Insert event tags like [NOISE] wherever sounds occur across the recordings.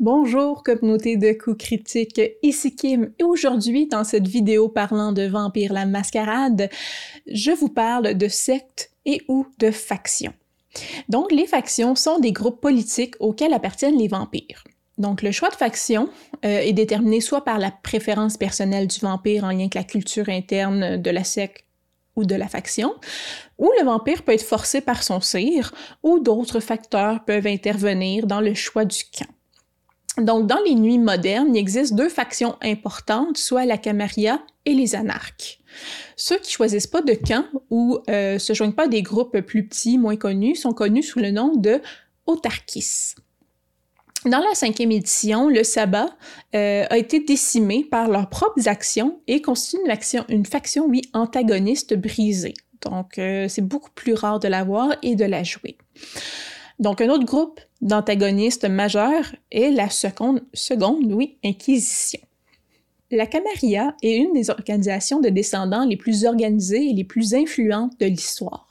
Bonjour communauté de coups critiques, ici Kim et aujourd'hui dans cette vidéo parlant de Vampire la Mascarade, je vous parle de sectes et ou de factions. Donc les factions sont des groupes politiques auxquels appartiennent les vampires. Donc le choix de faction euh, est déterminé soit par la préférence personnelle du vampire en lien avec la culture interne de la secte ou de la faction, ou le vampire peut être forcé par son sire, ou d'autres facteurs peuvent intervenir dans le choix du camp. Donc, dans les nuits modernes, il existe deux factions importantes, soit la Camarilla et les anarques. Ceux qui choisissent pas de camp ou euh, se joignent pas à des groupes plus petits, moins connus, sont connus sous le nom de autarkis. Dans la cinquième édition, le sabbat euh, a été décimé par leurs propres actions et constitue une, action, une faction, antagoniste brisée. Donc, euh, c'est beaucoup plus rare de la voir et de la jouer. Donc, un autre groupe d'antagonistes majeurs est la seconde, seconde oui, Inquisition. La Camarilla est une des organisations de descendants les plus organisées et les plus influentes de l'histoire.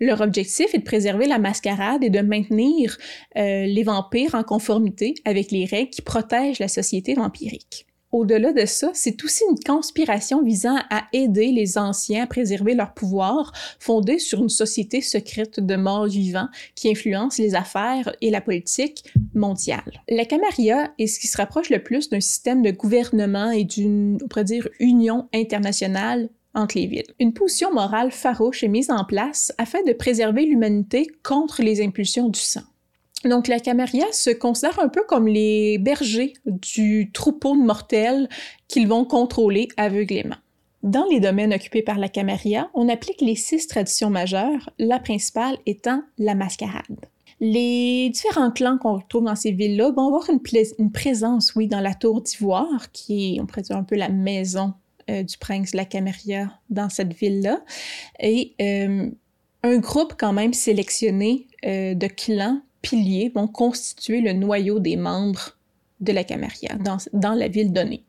Leur objectif est de préserver la mascarade et de maintenir euh, les vampires en conformité avec les règles qui protègent la société vampirique. Au-delà de ça, c'est aussi une conspiration visant à aider les anciens à préserver leur pouvoir, fondée sur une société secrète de morts vivants qui influence les affaires et la politique mondiale. La Camarilla est ce qui se rapproche le plus d'un système de gouvernement et d'une, on pourrait dire, union internationale entre les villes. Une position morale farouche est mise en place afin de préserver l'humanité contre les impulsions du sang. Donc la Camarilla se considère un peu comme les bergers du troupeau de mortels qu'ils vont contrôler aveuglément. Dans les domaines occupés par la Camarilla, on applique les six traditions majeures, la principale étant la mascarade. Les différents clans qu'on retrouve dans ces villes-là vont avoir une, présence, oui, dans la tour d'ivoire, qui est, on pourrait dire, un peu la maison euh, du prince de la Camarilla dans cette ville-là, et euh, un groupe quand même sélectionné euh, de clans piliers vont constituer le noyau des membres de la Camarilla dans, la ville donnée.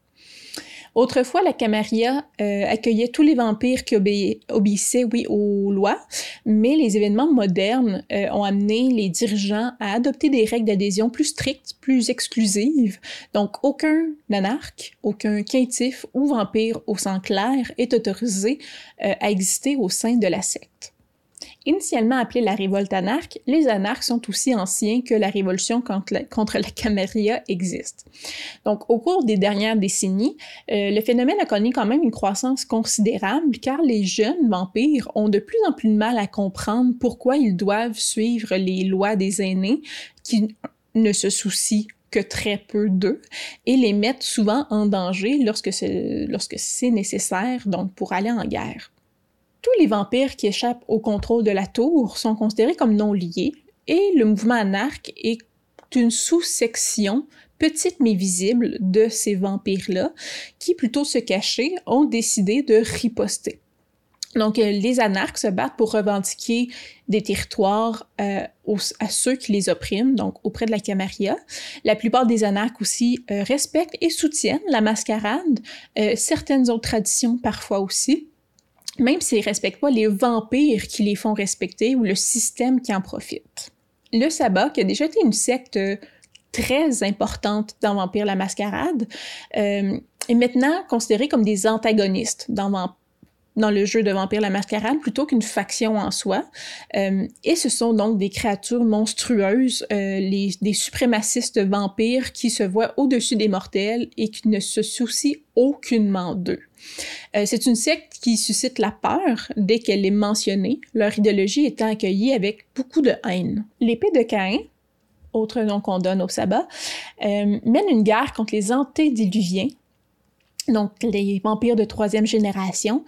Autrefois, la Camarilla euh, accueillait tous les vampires qui obéissaient, aux lois, mais les événements modernes euh, ont amené les dirigeants à adopter des règles d'adhésion plus strictes, plus exclusives. Donc, aucun anarque, aucun quintif ou vampire au sang clair est autorisé euh, à exister au sein de la secte. Initialement appelée la révolte anarque, les anarques sont aussi anciens que la révolution contre la, contre Camarilla existe. Donc, au cours des dernières décennies, euh, le phénomène a connu quand même une croissance considérable car les jeunes vampires ont de plus en plus de mal à comprendre pourquoi ils doivent suivre les lois des aînés qui ne se soucient que très peu d'eux et les mettent souvent en danger lorsque c'est, lorsque c'est nécessaire, donc pour aller en guerre. Tous les vampires qui échappent au contrôle de la tour sont considérés comme non liés et le mouvement anarque est une sous-section petite mais visible de ces vampires-là qui, plutôt se cacher, ont décidé de riposter. Donc, euh, les anarques se battent pour revendiquer des territoires euh, à ceux qui les oppriment, donc auprès de la Camarilla. La plupart des anarques aussi euh, respectent et soutiennent la mascarade, certaines autres traditions parfois aussi même s'ils respectent pas les vampires qui les font respecter ou le système qui en profite. Le sabbat, qui a déjà été une secte euh, très importante dans Vampire la Mascarade, euh, est maintenant considéré comme des antagonistes dans, dans le jeu de Vampire la Mascarade plutôt qu'une faction en soi. Euh, et ce sont donc des créatures monstrueuses, les, des suprémacistes vampires qui se voient au-dessus des mortels et qui ne se soucient aucunement d'eux. Euh, c'est une secte qui suscite la peur dès qu'elle est mentionnée, leur idéologie étant accueillie avec beaucoup de haine. L'épée de Caïn, autre nom qu'on donne au sabbat, euh, mène une guerre contre les antédiluviens, donc les vampires de troisième génération,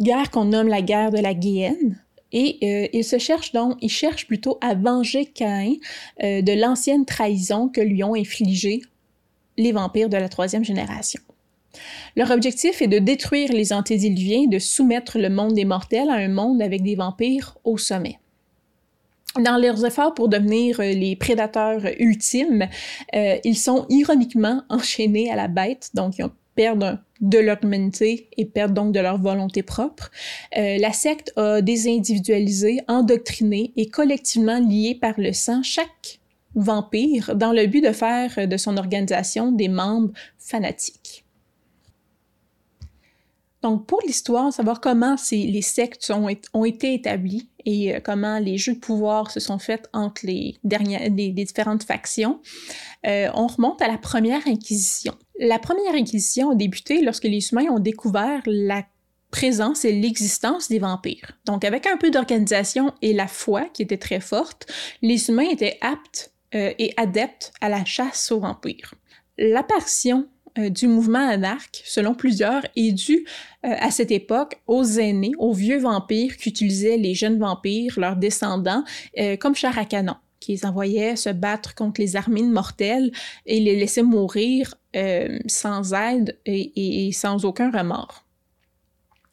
guerre qu'on nomme la guerre de la Guienne. Et euh, il se cherche donc, il cherche plutôt à venger Caïn de l'ancienne trahison que lui ont infligée les vampires de la troisième génération. Leur objectif est de détruire les antédiluviens et de soumettre le monde des mortels à un monde avec des vampires au sommet. Dans leurs efforts pour devenir euh, les prédateurs ultimes, euh, ils sont ironiquement [LAUGHS] enchaînés à la bête, donc ils perdent de leur humanité et perdent donc de leur volonté propre. Euh, la secte a désindividualisé, endoctriné et collectivement lié par le sang chaque vampires dans le but de faire de son organisation des membres fanatiques. Donc, pour l'histoire, savoir comment les sectes ont, été établies et euh, comment les jeux de pouvoir se sont faits entre les, dernières, différentes factions, euh, on remonte à la première Inquisition. La première Inquisition a débuté lorsque les humains ont découvert la présence et l'existence des vampires. Donc, avec un peu d'organisation et la foi qui était très forte, les humains étaient aptes euh, et adeptes à la chasse aux vampires. L'apparition euh, du mouvement anarque, selon plusieurs, est dû euh, à cette époque aux aînés, aux vieux vampires qu'utilisaient les jeunes vampires, leurs descendants, comme char à canon, qui les envoyaient se battre contre les armées mortelles et les laissaient mourir sans aide et, sans aucun remords.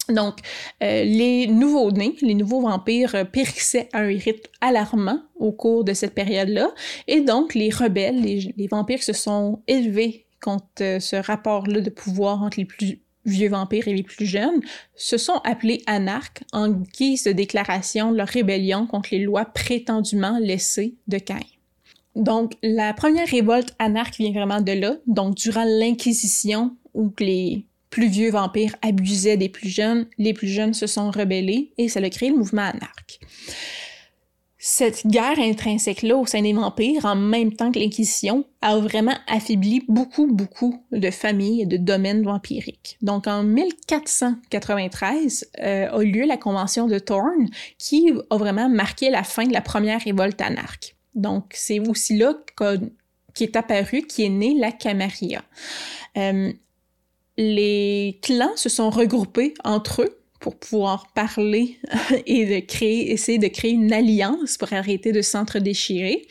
Donc, les nouveaux-nés, les nouveaux vampires périssaient à un rythme alarmant au cours de cette période-là, et donc les rebelles, les, les vampires se sont élevés contre euh, ce rapport-là de pouvoir entre les plus vieux vampires et les plus jeunes, se sont appelés anarques en guise de déclaration de leur rébellion contre les lois prétendument laissées de Cain. Donc, la première révolte anarque vient vraiment de là. Donc, durant l'Inquisition, où les plus vieux vampires abusaient des plus jeunes, les plus jeunes se sont rebellés et ça a créé le mouvement anarque cette guerre intrinsèque-là au sein des vampires, en même temps que l'Inquisition, a vraiment affaibli beaucoup, beaucoup de familles et de domaines vampiriques. Donc, en 1493 euh, a eu lieu la Convention de Thorn, qui a vraiment marqué la fin de la première révolte anarque. Donc, c'est aussi là qu'est apparu, qui est née la Camarilla. Euh, les clans se sont regroupés entre eux pour pouvoir parler [LAUGHS] et de créer, essayer de créer une alliance pour arrêter de s'entre-déchirer.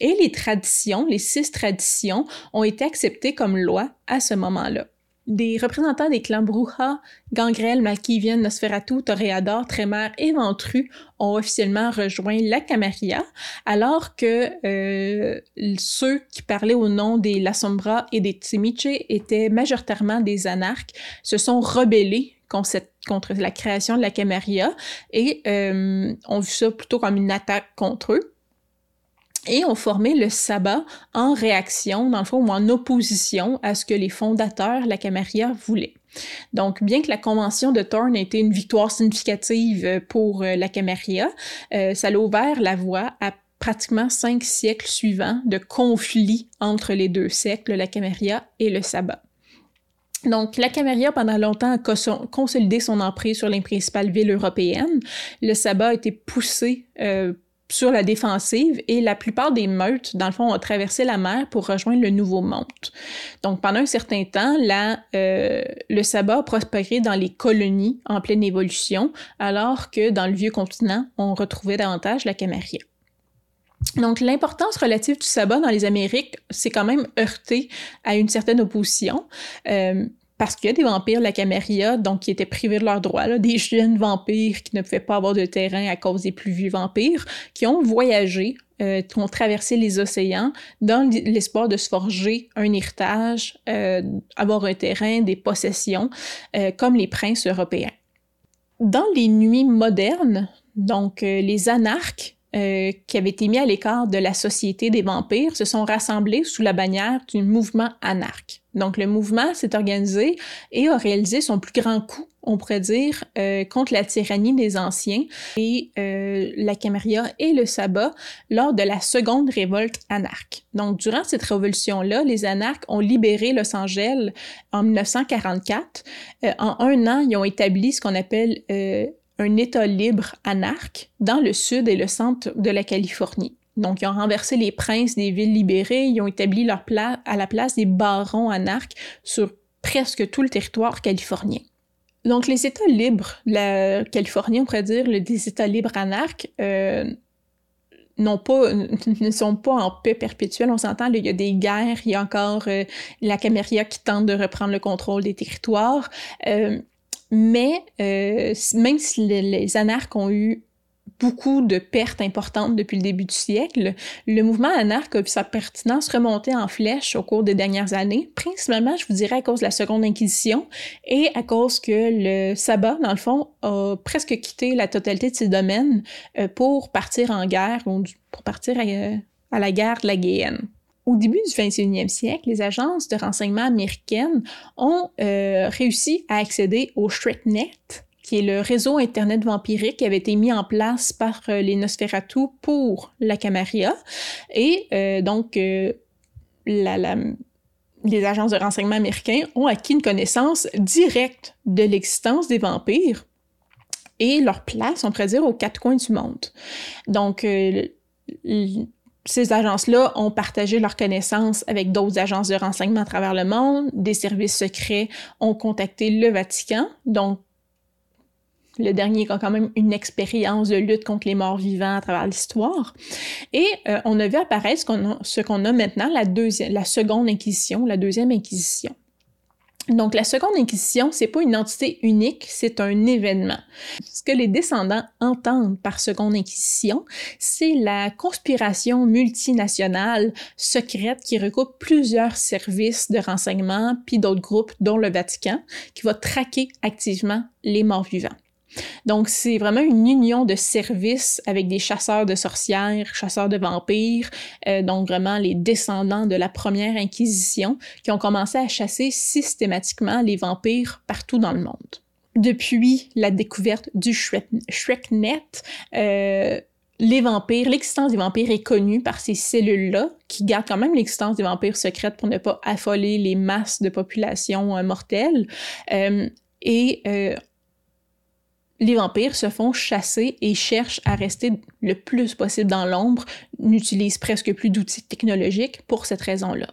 Et les traditions, les six traditions, ont été acceptées comme loi à ce moment-là. Des représentants des clans Bruja, Gangrel, Malkivian, Nosferatu, Toreador, Tremor et Ventru ont officiellement rejoint la Camarilla, alors que euh, ceux qui parlaient au nom des La Sombra et des Tsimiche étaient majoritairement des anarques, se sont rebellés contre, la création de la Camarilla et euh, ont vu ça plutôt comme une attaque contre eux et ont formé le sabbat en réaction, dans le fond, ou en opposition à ce que les fondateurs de la Camarilla voulaient. Donc, bien que la convention de Thorn ait été une victoire significative pour euh, la Camarilla, euh, ça a ouvert la voie à pratiquement cinq siècles suivants de conflits entre les deux sectes, la Camarilla et le sabbat. Donc, la Camarilla, pendant longtemps, a consolidé son emprise sur les principales villes européennes. Le sabbat a été poussé euh, sur la défensive et la plupart des meutes, dans le fond, ont traversé la mer pour rejoindre le Nouveau Monde. Donc, pendant un certain temps, la, euh, le sabbat a prospéré dans les colonies en pleine évolution, alors que dans le vieux continent, on retrouvait davantage la Camarilla. Donc, l'importance relative du sabbat dans les Amériques, c'est quand même heurté à une certaine opposition. Euh, parce qu'il y a des vampires, la Camarilla, donc qui étaient privés de leurs droits, des jeunes vampires qui ne pouvaient pas avoir de terrain à cause des plus vieux vampires, qui ont voyagé, euh, qui ont traversé les océans dans l'espoir de se forger un héritage, euh, avoir un terrain, des possessions, comme les princes européens. Dans les nuits modernes, donc les anarques euh, qui avaient été mis à l'écart de la société des vampires se sont rassemblés sous la bannière du mouvement anarque. Donc le mouvement s'est organisé et a réalisé son plus grand coup, on pourrait dire, euh, contre la tyrannie des anciens et euh, la Camarilla et le sabbat lors de la seconde révolte anarque. Donc durant cette révolution-là, les anarques ont libéré Los Angeles en 1944. en un an, ils ont établi ce qu'on appelle un État libre anarque dans le sud et le centre de la Californie. Donc, ils ont renversé les princes des villes libérées, ils ont établi leur place à la place des barons anarques sur presque tout le territoire californien. Donc, les États libres, la Californie, on pourrait dire, les États libres anarques, euh, pas, [LAUGHS] ne sont pas en paix perpétuelle. On s'entend, il y a des guerres, il y a encore euh, la Camarilla qui tente de reprendre le contrôle des territoires. Euh, mais euh, même si les, anarques ont eu beaucoup de pertes importantes depuis le début du siècle, le mouvement anarque a vu sa pertinence remonter en flèche au cours des dernières années, principalement, je vous dirais, à cause de la Seconde Inquisition et à cause que le sabbat, dans le fond, a presque quitté la totalité de ses domaines euh, pour partir en guerre ou pour partir à la guerre de la Guyenne. Au début du 21e siècle, les agences de renseignement américaines ont euh, réussi à accéder au ShrekNet, qui est le réseau Internet vampirique qui avait été mis en place par euh, les Nosferatu pour la Camarilla. Et euh, donc, les agences de renseignement américains ont acquis une connaissance directe de l'existence des vampires et leur place, on pourrait dire, aux quatre coins du monde. Donc, ces agences-là ont partagé leurs connaissances avec d'autres agences de renseignement à travers le monde. Des services secrets ont contacté le Vatican. Donc, le dernier a quand même une expérience de lutte contre les morts vivants à travers l'histoire. Et euh, on a vu apparaître ce qu'on a, maintenant, la, deuxième, la seconde inquisition, la deuxième inquisition. Donc, la seconde inquisition, c'est pas une entité unique, c'est un événement. Ce que les descendants entendent par seconde inquisition, c'est la conspiration multinationale secrète qui recoupe plusieurs services de renseignement puis d'autres groupes, dont le Vatican, qui va traquer activement les morts vivants. Donc, c'est vraiment une union de services avec des chasseurs de sorcières, chasseurs de vampires, euh, donc vraiment les descendants de la première Inquisition, qui ont commencé à chasser systématiquement les vampires partout dans le monde. Depuis la découverte du ShrekNet, euh, les vampires, l'existence des vampires est connue par ces cellules-là, qui gardent quand même l'existence des vampires secrètes pour ne pas affoler les masses de population euh, mortelles. et les vampires se font chasser et cherchent à rester le plus possible dans l'ombre, n'utilisent presque plus d'outils technologiques pour cette raison-là.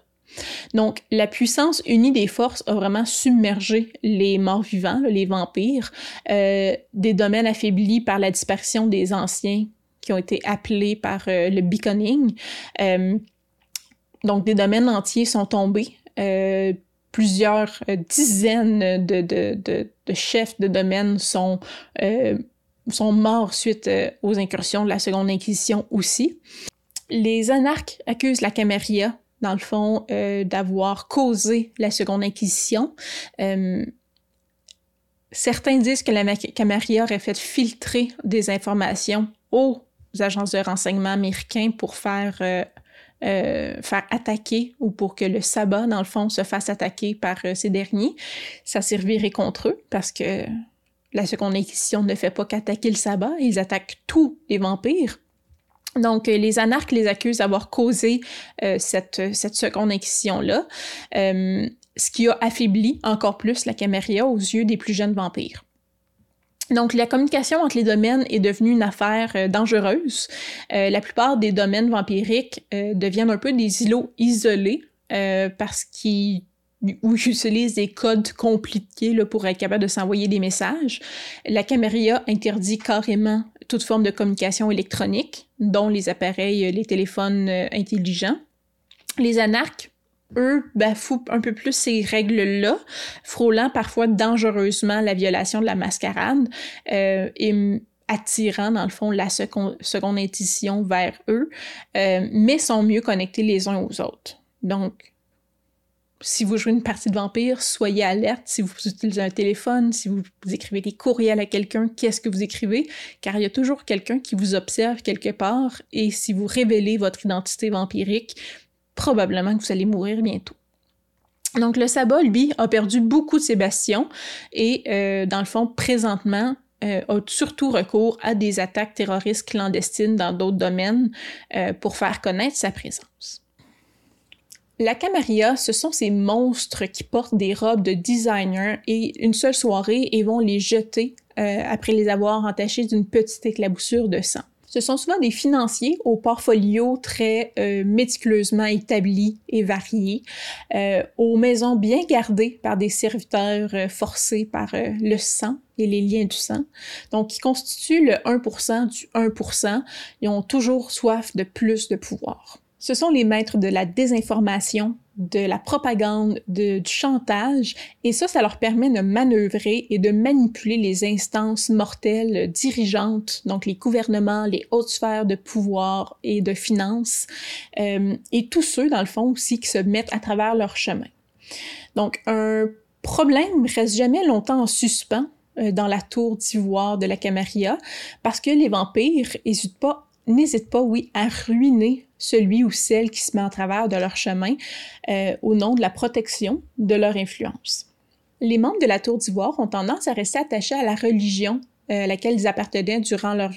Donc, la puissance unie des forces a vraiment submergé les morts vivants, les vampires, euh, des domaines affaiblis par la disparition des anciens qui ont été appelés par euh, le beaconing. Euh, donc, des domaines entiers sont tombés plusieurs euh, dizaines de, chefs de domaine sont, euh, morts suite euh, aux incursions de la Seconde Inquisition aussi. Les anarques accusent la Camarilla, dans le fond, d'avoir causé la Seconde Inquisition. certains disent que la Camarilla aurait fait filtrer des informations aux agences de renseignement américains pour faire euh, faire attaquer ou pour que le sabbat, dans le fond, se fasse attaquer par euh, ces derniers, ça servirait contre eux parce que la seconde inquisition ne fait pas qu'attaquer le sabbat, ils attaquent tous les vampires. Donc, euh, les anarques les accusent d'avoir causé cette, cette seconde inquisition-là, ce qui a affaibli encore plus la Camarilla aux yeux des plus jeunes vampires. Donc, la communication entre les domaines est devenue une affaire euh, dangereuse. Euh, la plupart des domaines vampiriques euh, deviennent un peu des îlots isolés parce qu'ils utilisent des codes compliqués là, pour être capable de s'envoyer des messages. La Camarilla interdit carrément toute forme de communication électronique, dont les appareils, les téléphones intelligents. Les anarques eux bafouent un peu plus ces règles-là, frôlant parfois dangereusement la violation de la mascarade euh, et attirant dans le fond la seconde, seconde édition vers eux, euh, mais sont mieux connectés les uns aux autres. Donc, si vous jouez une partie de vampire, soyez alerte. Si vous utilisez un téléphone, si vous écrivez des courriels à quelqu'un, qu'est-ce que vous écrivez? Car il y a toujours quelqu'un qui vous observe quelque part et si vous révélez votre identité vampirique, probablement que vous allez mourir bientôt. Donc le sabbat, lui, a perdu beaucoup de ses bastions et, euh, dans le fond, présentement, euh, a surtout recours à des attaques terroristes clandestines dans d'autres domaines euh, pour faire connaître sa présence. La Camarilla, ce sont ces monstres qui portent des robes de designer et une seule soirée et vont les jeter après les avoir entachés d'une petite éclaboussure de sang. Ce sont souvent des financiers au portfolio très euh, méticuleusement établi et varié, euh, aux maisons bien gardées par des serviteurs euh, forcés par le sang et les liens du sang. Donc, qui constituent le 1% du 1%. Ils ont toujours soif de plus de pouvoir. Ce sont les maîtres de la désinformation, de la propagande, du chantage, et ça, ça leur permet de manœuvrer et de manipuler les instances mortelles dirigeantes, donc les gouvernements, les hautes sphères de pouvoir et de finances, euh, et tous ceux, dans le fond, aussi, qui se mettent à travers leur chemin. Donc, un problème reste jamais longtemps en suspens euh, dans la tour d'ivoire de la Camarilla, parce que les vampires n'hésitent pas, pas, oui, à ruiner celui ou celle qui se met en travers de leur chemin euh, au nom de la protection de leur influence. Les membres de la Tour d'Ivoire ont tendance à rester attachés à la religion euh, à laquelle ils appartenaient durant leur,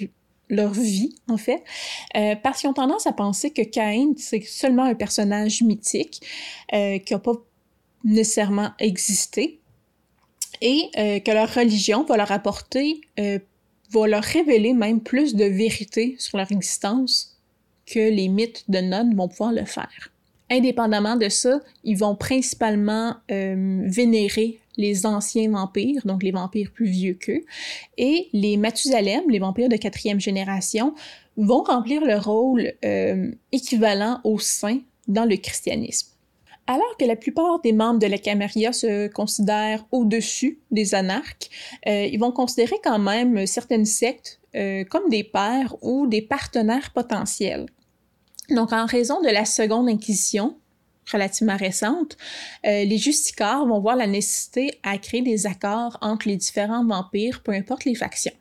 leur vie, en fait, euh, parce qu'ils ont tendance à penser que Caïn, c'est seulement un personnage mythique qui n'a pas nécessairement existé et que leur religion va leur apporter, va leur révéler même plus de vérité sur leur existence que les mythes de Nod vont pouvoir le faire. Indépendamment de ça, ils vont principalement euh, vénérer les anciens vampires, donc les vampires plus vieux qu'eux, et les Mathusalem, les vampires de quatrième génération, vont remplir le rôle euh, équivalent aux saints dans le christianisme. Alors que la plupart des membres de la Camarilla se considèrent au-dessus des anarques, euh, ils vont considérer quand même certaines sectes comme des pères ou des partenaires potentiels. Donc, en raison de la seconde inquisition, relativement récente, euh, les justicars vont voir la nécessité à créer des accords entre les différents vampires, peu importe les factions.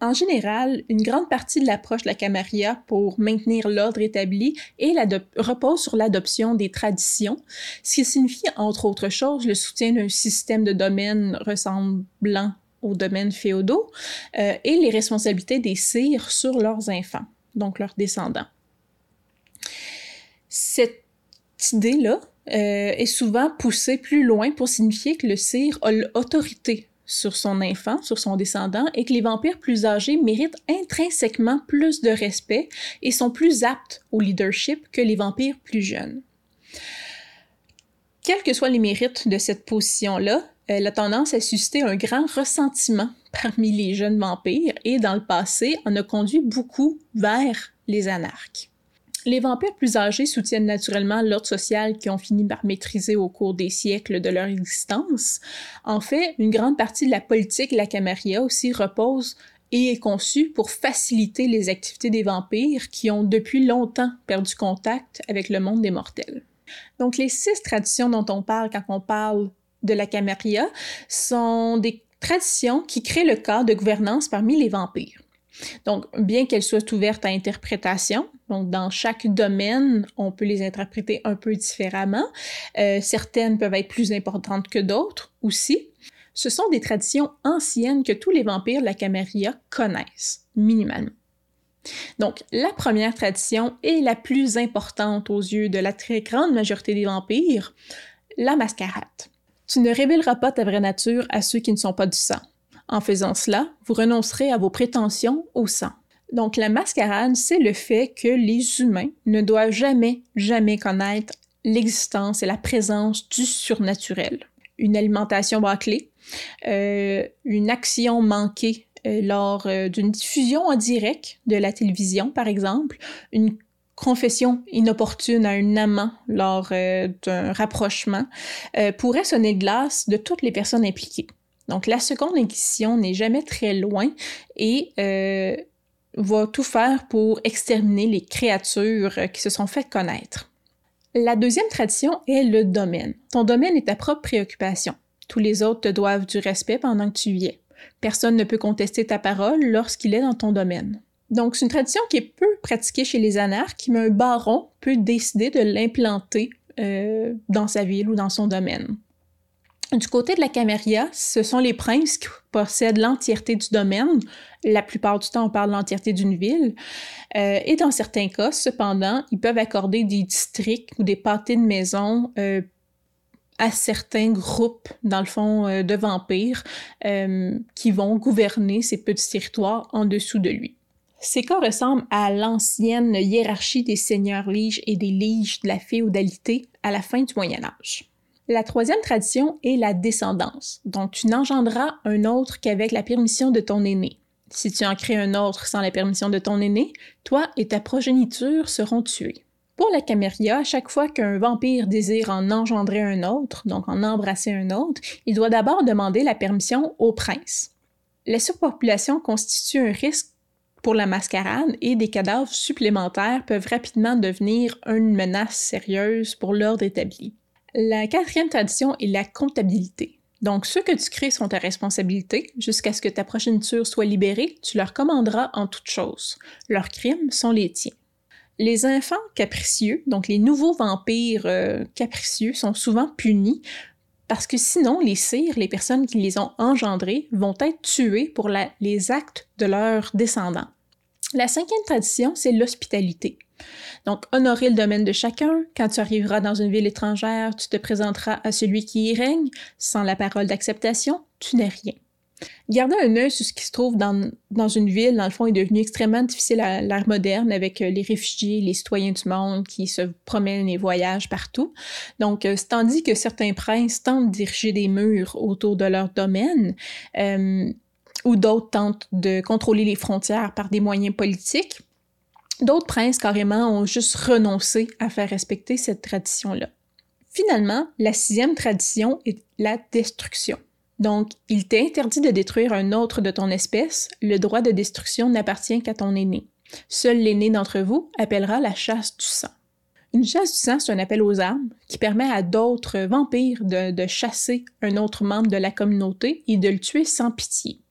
En général, une grande partie de l'approche de la Camarilla pour maintenir l'ordre établi repose sur l'adoption des traditions, ce qui signifie, entre autres choses, le soutien d'un système de domaines ressemblant aux domaines féodaux euh, et les responsabilités des sires sur leurs enfants, donc leurs descendants. Cette idée-là euh, est souvent poussée plus loin pour signifier que le sire a l'autorité sur son enfant, sur son descendant, et que les vampires plus âgés méritent intrinsèquement plus de respect et sont plus aptes au leadership que les vampires plus jeunes. Quels que soient les mérites de cette position-là, elle a tendance à susciter un grand ressentiment [LAUGHS] parmi les jeunes vampires et dans le passé en a conduit beaucoup vers les anarques. Les vampires plus âgés soutiennent naturellement l'ordre social qu'ils ont fini par maîtriser au cours des siècles de leur existence. En fait, une grande partie de la politique de la Camarilla aussi repose et est conçue pour faciliter les activités des vampires qui ont depuis longtemps perdu contact avec le monde des mortels. Donc les six traditions dont on parle quand on parle de la Camarilla sont des traditions qui créent le cadre de gouvernance parmi les vampires. Donc, bien qu'elles soient ouvertes à interprétation, donc dans chaque domaine, on peut les interpréter un peu différemment. Euh, certaines peuvent être plus importantes que d'autres aussi. Ce sont des traditions anciennes que tous les vampires de la Camarilla connaissent, minimalement. Donc, la première tradition est la plus importante aux yeux de la très grande majorité des vampires, la mascarade. Tu ne révéleras pas ta vraie nature à ceux qui ne sont pas du sang. En faisant cela, vous renoncerez à vos prétentions au sang. Donc la mascarade, c'est le fait que les humains ne doivent jamais, jamais connaître l'existence et la présence du surnaturel. Une alimentation bâclée, euh, une action manquée euh, lors euh, d'une diffusion en direct de la télévision, par exemple, une confession inopportune à un amant lors d'un rapprochement, pourrait sonner de glace de toutes les personnes impliquées. Donc la seconde inquisition n'est jamais très loin et euh, va tout faire pour exterminer les créatures qui se sont fait connaître. La deuxième tradition est le domaine. Ton domaine est ta propre préoccupation. Tous les autres te doivent du respect pendant que tu y es. Personne ne peut contester ta parole lorsqu'il est dans ton domaine. Donc, c'est une tradition qui est peu pratiquée chez les anarches, mais un baron peut décider de l'implanter euh, dans sa ville ou dans son domaine. Du côté de la Caméria, ce sont les princes qui possèdent l'entièreté du domaine. La plupart du temps, on parle de l'entièreté d'une ville. Euh, et dans certains cas, cependant, ils peuvent accorder des districts ou des pâtés de maisons euh, à certains groupes, dans le fond, euh, de vampires qui vont gouverner ces petits territoires en dessous de lui. Ces cas ressemblent à l'ancienne hiérarchie des seigneurs liges et des liges de la féodalité à la fin du Moyen Âge. La troisième tradition est la descendance. Donc, tu n'engendras un autre qu'avec la permission de ton aîné. Si tu en crées un autre sans la permission de ton aîné, toi et ta progéniture seront tués. Pour la Caméria, à chaque fois qu'un vampire désire en engendrer un autre, donc en embrasser un autre, il doit d'abord demander la permission au prince. La surpopulation constitue un risque pour la mascarade et des cadavres supplémentaires peuvent rapidement devenir une menace sérieuse pour l'ordre établi. La quatrième tradition est la comptabilité. Donc, ceux que tu crées sont ta responsabilité. Jusqu'à ce que ta progéniture soit libérée, tu leur commanderas en toutes choses. Leurs crimes sont les tiens. les enfants capricieux, donc les nouveaux vampires euh, capricieux, sont souvent punis parce que sinon, les cires, les personnes qui les ont engendrés, vont être tuées pour les actes de leurs descendants. La cinquième tradition, c'est l'hospitalité. Donc, honorer le domaine de chacun. Quand tu arriveras dans une ville étrangère, tu te présenteras à celui qui y règne. Sans la parole d'acceptation, tu n'es rien. Garder un œil sur ce qui se trouve dans, une ville, dans le fond, est devenu extrêmement difficile à l'ère moderne avec euh, les réfugiés, les citoyens du monde qui se promènent et voyagent partout. Donc, euh, tandis que certains princes tentent d'ériger des murs autour de leur domaine, euh, ou d'autres tentent de contrôler les frontières par des moyens politiques, d'autres princes carrément ont juste renoncé à faire respecter cette tradition-là. Finalement, la sixième tradition est la destruction. Donc, il t'est interdit de détruire un autre de ton espèce, le droit de destruction n'appartient qu'à ton aîné. Seul l'aîné d'entre vous appellera la chasse du sang. Une chasse du sang, c'est un appel aux armes qui permet à d'autres vampires de, chasser un autre membre de la communauté et de le tuer sans pitié.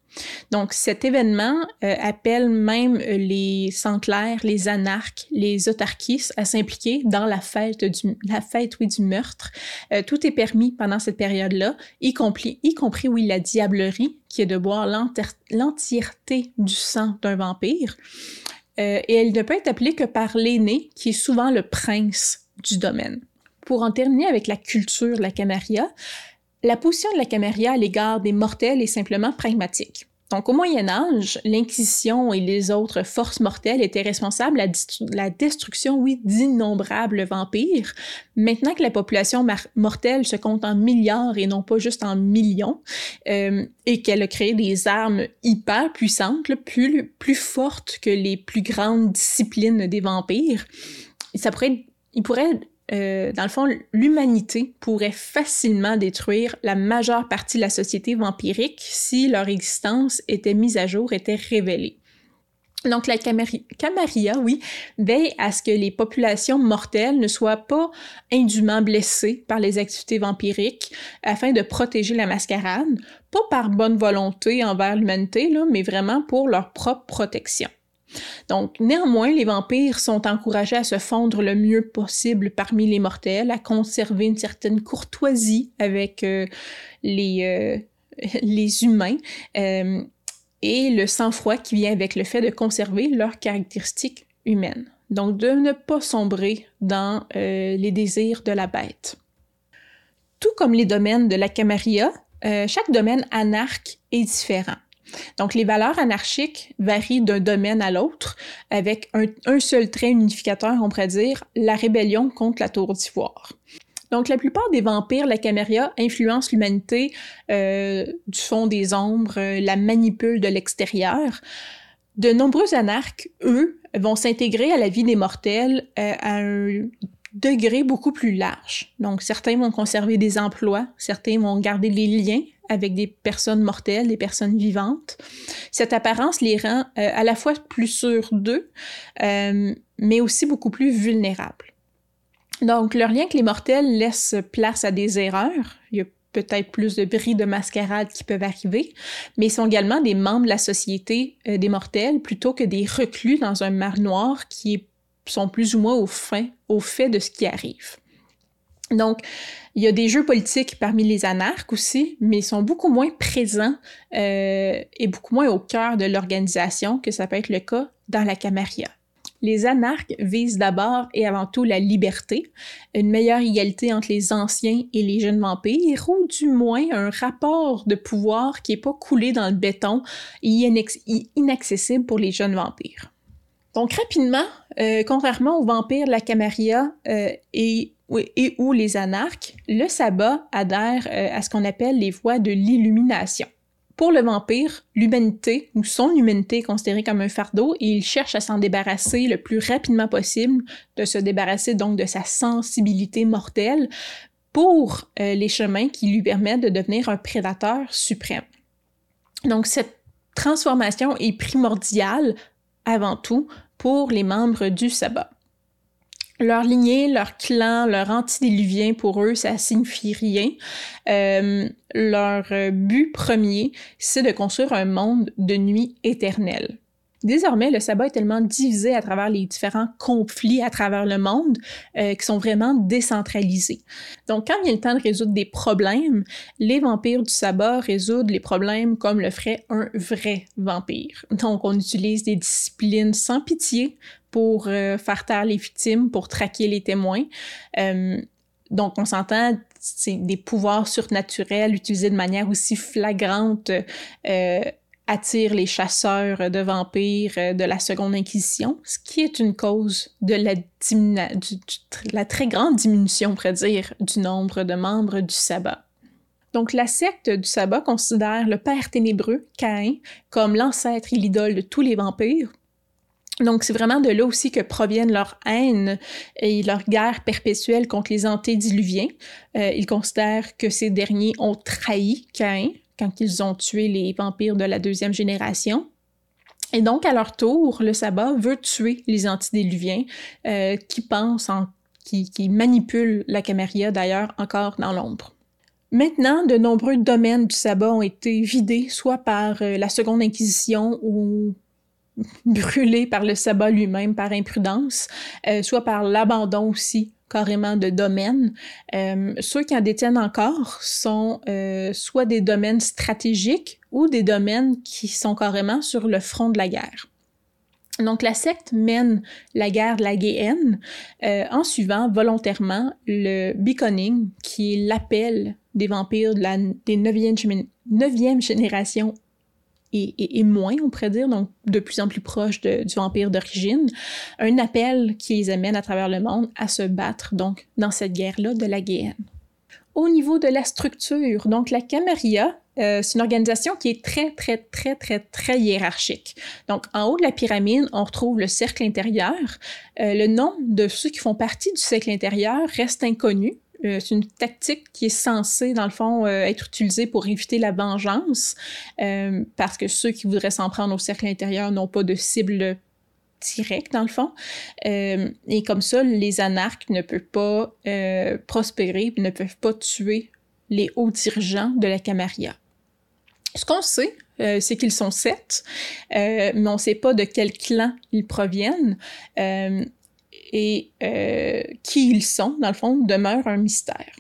Donc, cet événement euh, appelle même euh, les centlaires, les anarques, les autarchistes à s'impliquer dans la fête du, la fête, oui, du meurtre. Euh, tout est permis pendant cette période-là, y compris, y compris, oui, la diablerie, qui est de boire l'entièreté du sang d'un vampire. et elle ne peut être appelée que par l'aîné, qui est souvent le prince du domaine. Pour en terminer avec la culture de la Camarilla, la position de la Camarilla à l'égard des mortels est simplement pragmatique. Donc, au Moyen Âge, l'Inquisition et les autres forces mortelles étaient responsables de la destruction, oui, d'innombrables vampires. Maintenant que la population mortelle se compte en milliards et non pas juste en millions, euh, et qu'elle a créé des armes hyper puissantes, plus, plus fortes que les plus grandes disciplines des vampires, ça pourrait, il pourrait euh, dans le fond, l'humanité pourrait facilement détruire la majeure partie de la société vampirique si leur existence était mise à jour, était révélée. Donc la Camarilla, oui, veille à ce que les populations mortelles ne soient pas indûment blessées par les activités vampiriques afin de protéger la mascarade, pas par bonne volonté envers l'humanité, mais vraiment pour leur propre protection. Donc, néanmoins, les vampires sont encouragés à se fondre le mieux possible parmi les mortels, à conserver une certaine courtoisie avec euh, les, euh, [LAUGHS] les humains euh, et le sang-froid qui vient avec le fait de conserver leurs caractéristiques humaines. Donc, de ne pas sombrer dans les désirs de la bête. Tout comme les domaines de la Camarilla, chaque domaine anarque est différent. Donc, les valeurs anarchiques varient d'un domaine à l'autre avec un, seul trait unificateur, on pourrait dire, la rébellion contre la tour d'ivoire. Donc, la plupart des vampires, la Caméria, influencent l'humanité euh, du fond des ombres, euh, la manipulent de l'extérieur. De nombreux anarques, eux, vont s'intégrer à la vie des mortels euh, à un degré beaucoup plus large. Donc, certains vont conserver des emplois, certains vont garder les liens avec des personnes mortelles, des personnes vivantes. Cette apparence les rend euh, à la fois plus sûrs d'eux, euh, mais aussi beaucoup plus vulnérables. Donc, leur lien avec les mortels laisse place à des erreurs. Il y a peut-être plus de bris de mascarade qui peuvent arriver, mais ils sont également des membres de la société euh, des mortels plutôt que des reclus dans un mar noir qui sont plus ou moins au, fin, au fait de ce qui arrive. Donc, il y a des jeux politiques parmi les anarques aussi, mais ils sont beaucoup moins présents euh, et beaucoup moins au cœur de l'organisation que ça peut être le cas dans la Camarilla. Les anarques visent d'abord et avant tout la liberté, une meilleure égalité entre les anciens et les jeunes vampires, ou du moins un rapport de pouvoir qui n'est pas coulé dans le béton et inaccessible pour les jeunes vampires. Donc rapidement, euh, contrairement aux vampires la Camarilla euh, et et ou les anarques, le sabbat adhère euh, à ce qu'on appelle les voies de l'illumination. Pour le vampire, l'humanité ou son humanité est considérée comme un fardeau et il cherche à s'en débarrasser le plus rapidement possible, de se débarrasser donc de sa sensibilité mortelle pour euh, les chemins qui lui permettent de devenir un prédateur suprême. Donc cette transformation est primordiale avant tout pour les membres du sabbat leur lignée, leur clan, leur antédiluvien, pour eux, ça signifie rien. Euh, leur but premier, c'est de construire un monde de nuit éternelle. Désormais, le sabbat est tellement divisé à travers les différents conflits à travers le monde euh, qui sont vraiment décentralisés. Donc, quand vient le temps de résoudre des problèmes, les vampires du sabbat résoudent les problèmes comme le ferait un vrai vampire. Donc, on utilise des disciplines sans pitié pour euh, faire taire les victimes, pour traquer les témoins. Euh, donc, on s'entend, c'est des pouvoirs surnaturels utilisés de manière aussi flagrante euh, attire les chasseurs de vampires euh, de la Seconde Inquisition, ce qui est une cause de la, très grande diminution, on pourrait dire, du nombre de membres du sabbat. Donc, la secte du sabbat considère le père ténébreux, Caïn, comme l'ancêtre et l'idole de tous les vampires. Donc, c'est vraiment de là aussi que proviennent leur haine et leur guerre perpétuelle contre les antédiluviens. Euh, ils considèrent que ces derniers ont trahi Caïn, quand ils ont tué les vampires de la deuxième génération. Et donc, à leur tour, le sabbat veut tuer les antédiluviens euh, qui pensent, en, qui, qui manipulent la Caméria d'ailleurs encore dans l'ombre. Maintenant, de nombreux domaines du sabbat ont été vidés, soit par euh, la Seconde Inquisition ou [LAUGHS] brûlés par le sabbat lui-même par imprudence, euh, soit par l'abandon aussi carrément de domaines. Euh, ceux qui en détiennent encore sont euh, soit des domaines stratégiques ou des domaines qui sont carrément sur le front de la guerre. Donc la secte mène la guerre de la Guéhenne euh, en suivant volontairement le beaconing, qui est l'appel des vampires de la, des 9e, génération et, moins, on pourrait dire, donc de plus en plus proche du vampire d'origine, un appel qui les amène à travers le monde à se battre donc dans cette guerre-là de la Guéhenne. Au niveau de la structure, donc la Camarilla, euh, c'est une organisation qui est très, très, très, très, très hiérarchique. Donc, en haut de la pyramide, on retrouve le cercle intérieur. Euh, le nom de ceux qui font partie du cercle intérieur reste inconnu. Euh, c'est une tactique qui est censée, dans le fond, euh, être utilisée pour éviter la vengeance, euh, parce que ceux qui voudraient s'en prendre au cercle intérieur n'ont pas de cible directe, dans le fond. et comme ça, les anarques ne peuvent pas prospérer, ne peuvent pas tuer les hauts dirigeants de la Camarilla. Ce qu'on sait, c'est qu'ils sont sept, mais on ne sait pas de quel clan ils proviennent et euh, qui ils sont, dans le fond, demeure un mystère.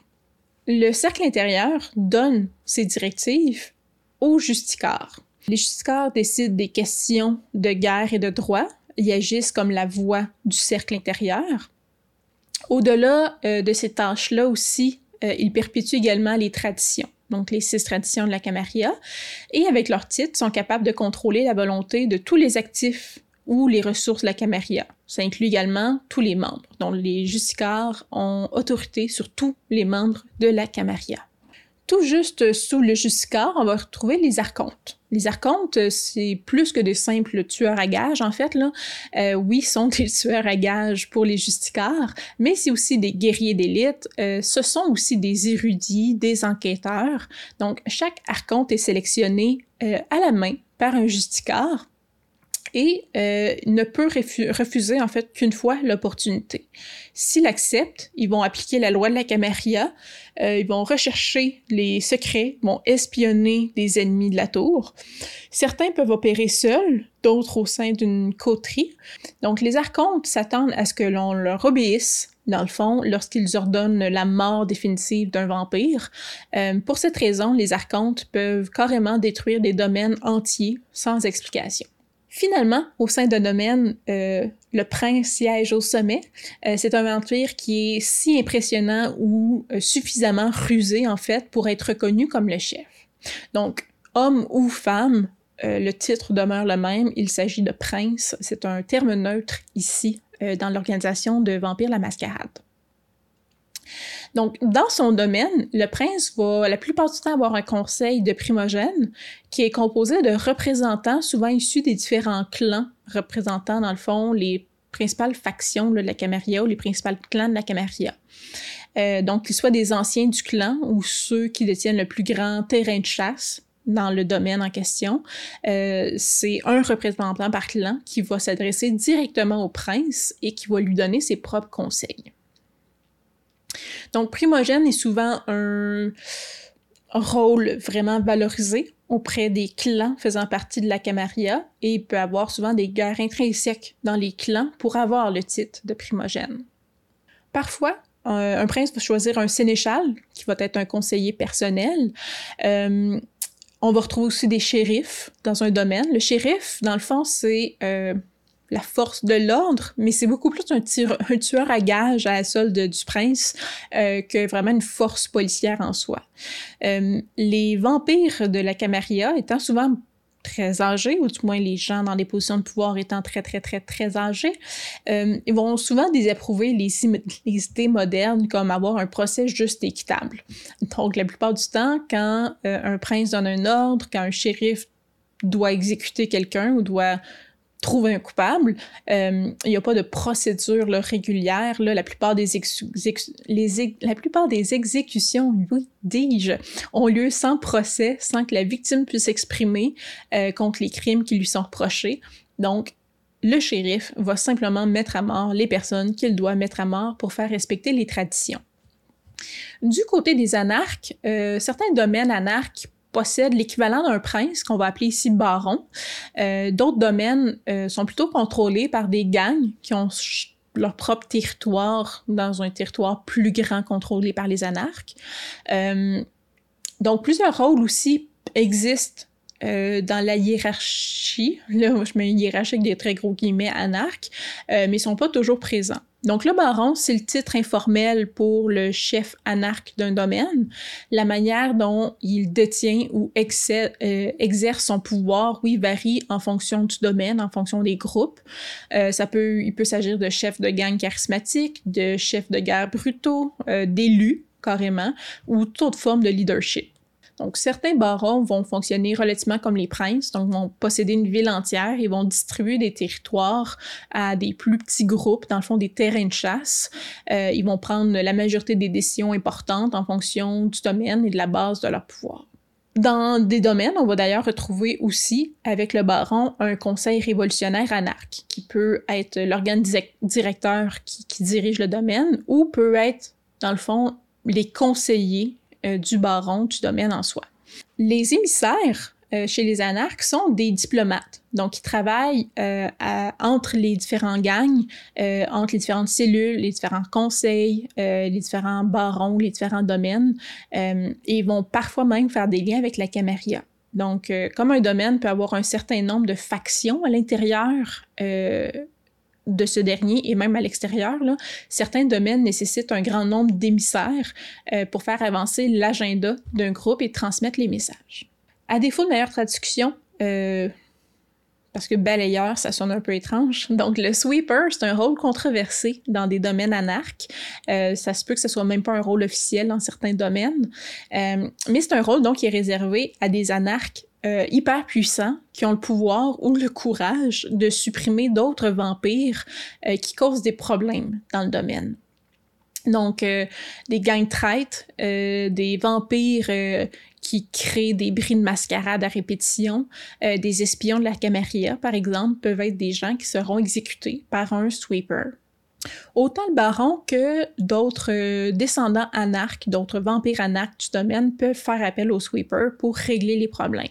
Le cercle intérieur donne ses directives aux justicars. Les justicars décident des questions de guerre et de droit. Ils agissent comme la voix du cercle intérieur. Au-delà euh, de ces tâches-là aussi, euh, ils perpétuent également les traditions donc les six traditions de la Camarilla, et avec leur titre, sont capables de contrôler la volonté de tous les actifs ou les ressources de la Camarilla. Ça inclut également tous les membres, dont les justicars ont autorité sur tous les membres de la Camarilla. Tout juste sous le justicar, on va retrouver les archontes. Les archontes, c'est plus que des simples tueurs à gages, en fait. Là. Euh, oui, sont des [LAUGHS] tueurs à gages pour les justicars, mais c'est aussi des guerriers d'élite. Euh, ce sont aussi des érudits, des enquêteurs. Donc, chaque archonte est sélectionné euh, à la main par un justicar et euh, ne peut refuser en fait qu'une fois l'opportunité. S'il accepte, ils vont appliquer la loi de la Camarilla, euh, ils vont rechercher les secrets, vont espionner des ennemis de la tour. Certains peuvent opérer seuls, d'autres au sein d'une coterie. Donc les archontes s'attendent à ce que l'on leur obéisse dans le fond, lorsqu'ils ordonnent la mort définitive d'un vampire. Euh, pour cette raison, les archontes peuvent carrément détruire des domaines entiers sans explication. Finalement, au sein d'un domaine, euh, le prince siège au sommet. Euh, c'est un vampire qui est si impressionnant ou euh, suffisamment rusé, en fait, pour être reconnu comme le chef. Donc, homme ou femme, le titre demeure le même. Il s'agit de prince. C'est un terme neutre ici dans l'organisation de Vampire la Mascarade. Donc, dans son domaine, le prince va la plupart du temps avoir un conseil de primogènes qui est composé de représentants souvent issus des différents clans, représentant dans le fond les principales factions de la Camarilla ou les principaux clans de la Camarilla. Euh, donc, qu'ils soient des anciens du clan ou ceux qui détiennent le plus grand terrain de chasse dans le domaine en question. Euh, c'est un représentant par clan qui va s'adresser directement au prince et qui va lui donner ses propres conseils. Donc, primogène est souvent un, rôle vraiment valorisé auprès des clans faisant partie de la Camarilla et il peut avoir souvent des guerres intrinsèques dans les clans pour avoir le titre de primogène. Parfois, un, prince va choisir un sénéchal qui va être un conseiller personnel. Euh, on va retrouver aussi des shérifs dans un domaine. Le shérif, dans le fond, c'est euh, la force de l'ordre, mais c'est beaucoup plus un, tueur à gage à la solde du prince euh, que vraiment une force policière en soi. Euh, les vampires de la Camarilla étant souvent très âgés, ou du moins les gens dans des positions de pouvoir étant très, très, très, très âgés, euh, ils vont souvent désapprouver les, les, idées modernes comme avoir un procès juste et équitable. Donc, la plupart du temps, quand un prince donne un ordre, quand un shérif doit exécuter quelqu'un ou doit trouver un coupable. Euh, il n'y a pas de procédure régulière. La, plupart des les exécutions, oui, dis-je, ont lieu sans procès, sans que la victime puisse s'exprimer euh, contre les crimes qui lui sont reprochés. Donc, le shérif va simplement mettre à mort les personnes qu'il doit mettre à mort pour faire respecter les traditions. Du côté des anarques, euh, certains domaines anarques possèdent l'équivalent d'un prince, qu'on va appeler ici baron. Euh, d'autres domaines euh, sont plutôt contrôlés par des gangs qui ont leur propre territoire dans un territoire plus grand contrôlé par les anarques. Euh, donc, plusieurs rôles aussi existent dans la hiérarchie. Là, je mets une hiérarchie avec des très gros guillemets anarques, mais ils sont pas toujours présents. Donc le baron, c'est le titre informel pour le chef anarque d'un domaine. La manière dont il détient ou euh, exerce son pouvoir, oui, varie en fonction du domaine, en fonction des groupes. Euh, ça peut, il peut s'agir de chefs de gang charismatiques, de chefs de guerre brutaux, euh, d'élus carrément, ou toute forme de leadership. Donc, certains barons vont fonctionner relativement comme les princes, donc vont posséder une ville entière et vont distribuer des territoires à des plus petits groupes, dans le fond des terrains de chasse. Euh, ils vont prendre la majorité des décisions importantes en fonction du domaine et de la base de leur pouvoir. Dans des domaines, on va d'ailleurs retrouver aussi avec le baron un conseil révolutionnaire anarque, qui peut être l'organe directeur qui, qui dirige le domaine ou peut être, dans le fond, les conseillers euh, du baron du domaine en soi. Les émissaires euh, chez les anarques sont des diplomates. Donc, ils travaillent euh, entre les différents gangs, entre les différentes cellules, les différents conseils, les différents barons, les différents domaines. et vont parfois même faire des liens avec la Camarilla. Donc, comme un domaine peut avoir un certain nombre de factions à l'intérieur de ce dernier et même à l'extérieur, certains domaines nécessitent un grand nombre d'émissaires euh, pour faire avancer l'agenda d'un groupe et transmettre les messages. À défaut de meilleure traduction, euh, parce que balayeur, ça sonne un peu étrange. Donc, le sweeper, c'est un rôle controversé dans des domaines anarques. Euh, ça se peut que ce soit même pas un rôle officiel dans certains domaines. mais c'est un rôle, donc, qui est réservé à des anarques euh, hyper puissants qui ont le pouvoir ou le courage de supprimer d'autres vampires euh, qui causent des problèmes dans le domaine. Donc, euh, des gangs traites, des vampires qui créent des bris de mascarade à répétition, des espions de la Camarilla, par exemple, peuvent être des gens qui seront exécutés par un sweeper. Autant le baron que d'autres euh, descendants anarques, d'autres vampires anarques du domaine peuvent faire appel au sweeper pour régler les problèmes.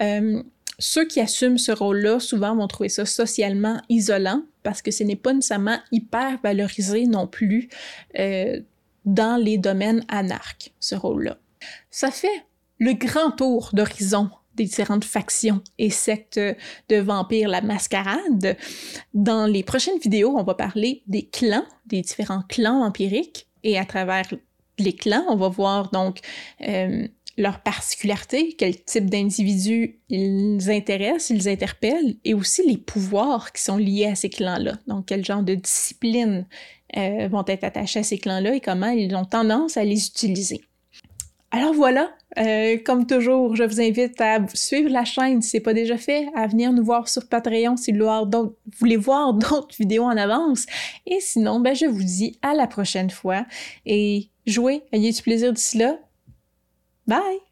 Euh, ceux qui assument ce rôle-là, souvent vont trouver ça socialement isolant parce que ce n'est pas nécessairement hyper valorisé non plus euh, dans les domaines anarques, ce rôle-là. Ça fait le grand tour d'horizon des différentes factions et sectes de vampires, la mascarade. Dans les prochaines vidéos, on va parler des clans, des différents clans vampiriques, et à travers les clans, on va voir donc euh, leurs particularités, quel type d'individus ils intéressent, ils interpellent, et aussi les pouvoirs qui sont liés à ces clans-là. Donc, quel genre de disciplines euh, vont être attachés à ces clans-là et comment ils ont tendance à les utiliser. Alors voilà, euh, comme toujours, je vous invite à suivre la chaîne si ce n'est pas déjà fait, à venir nous voir sur Patreon si vous voulez voir [LAUGHS] d'autres vidéos en avance. Et sinon, ben, je vous dis à la prochaine fois et jouez, ayez du plaisir d'ici là. Bye!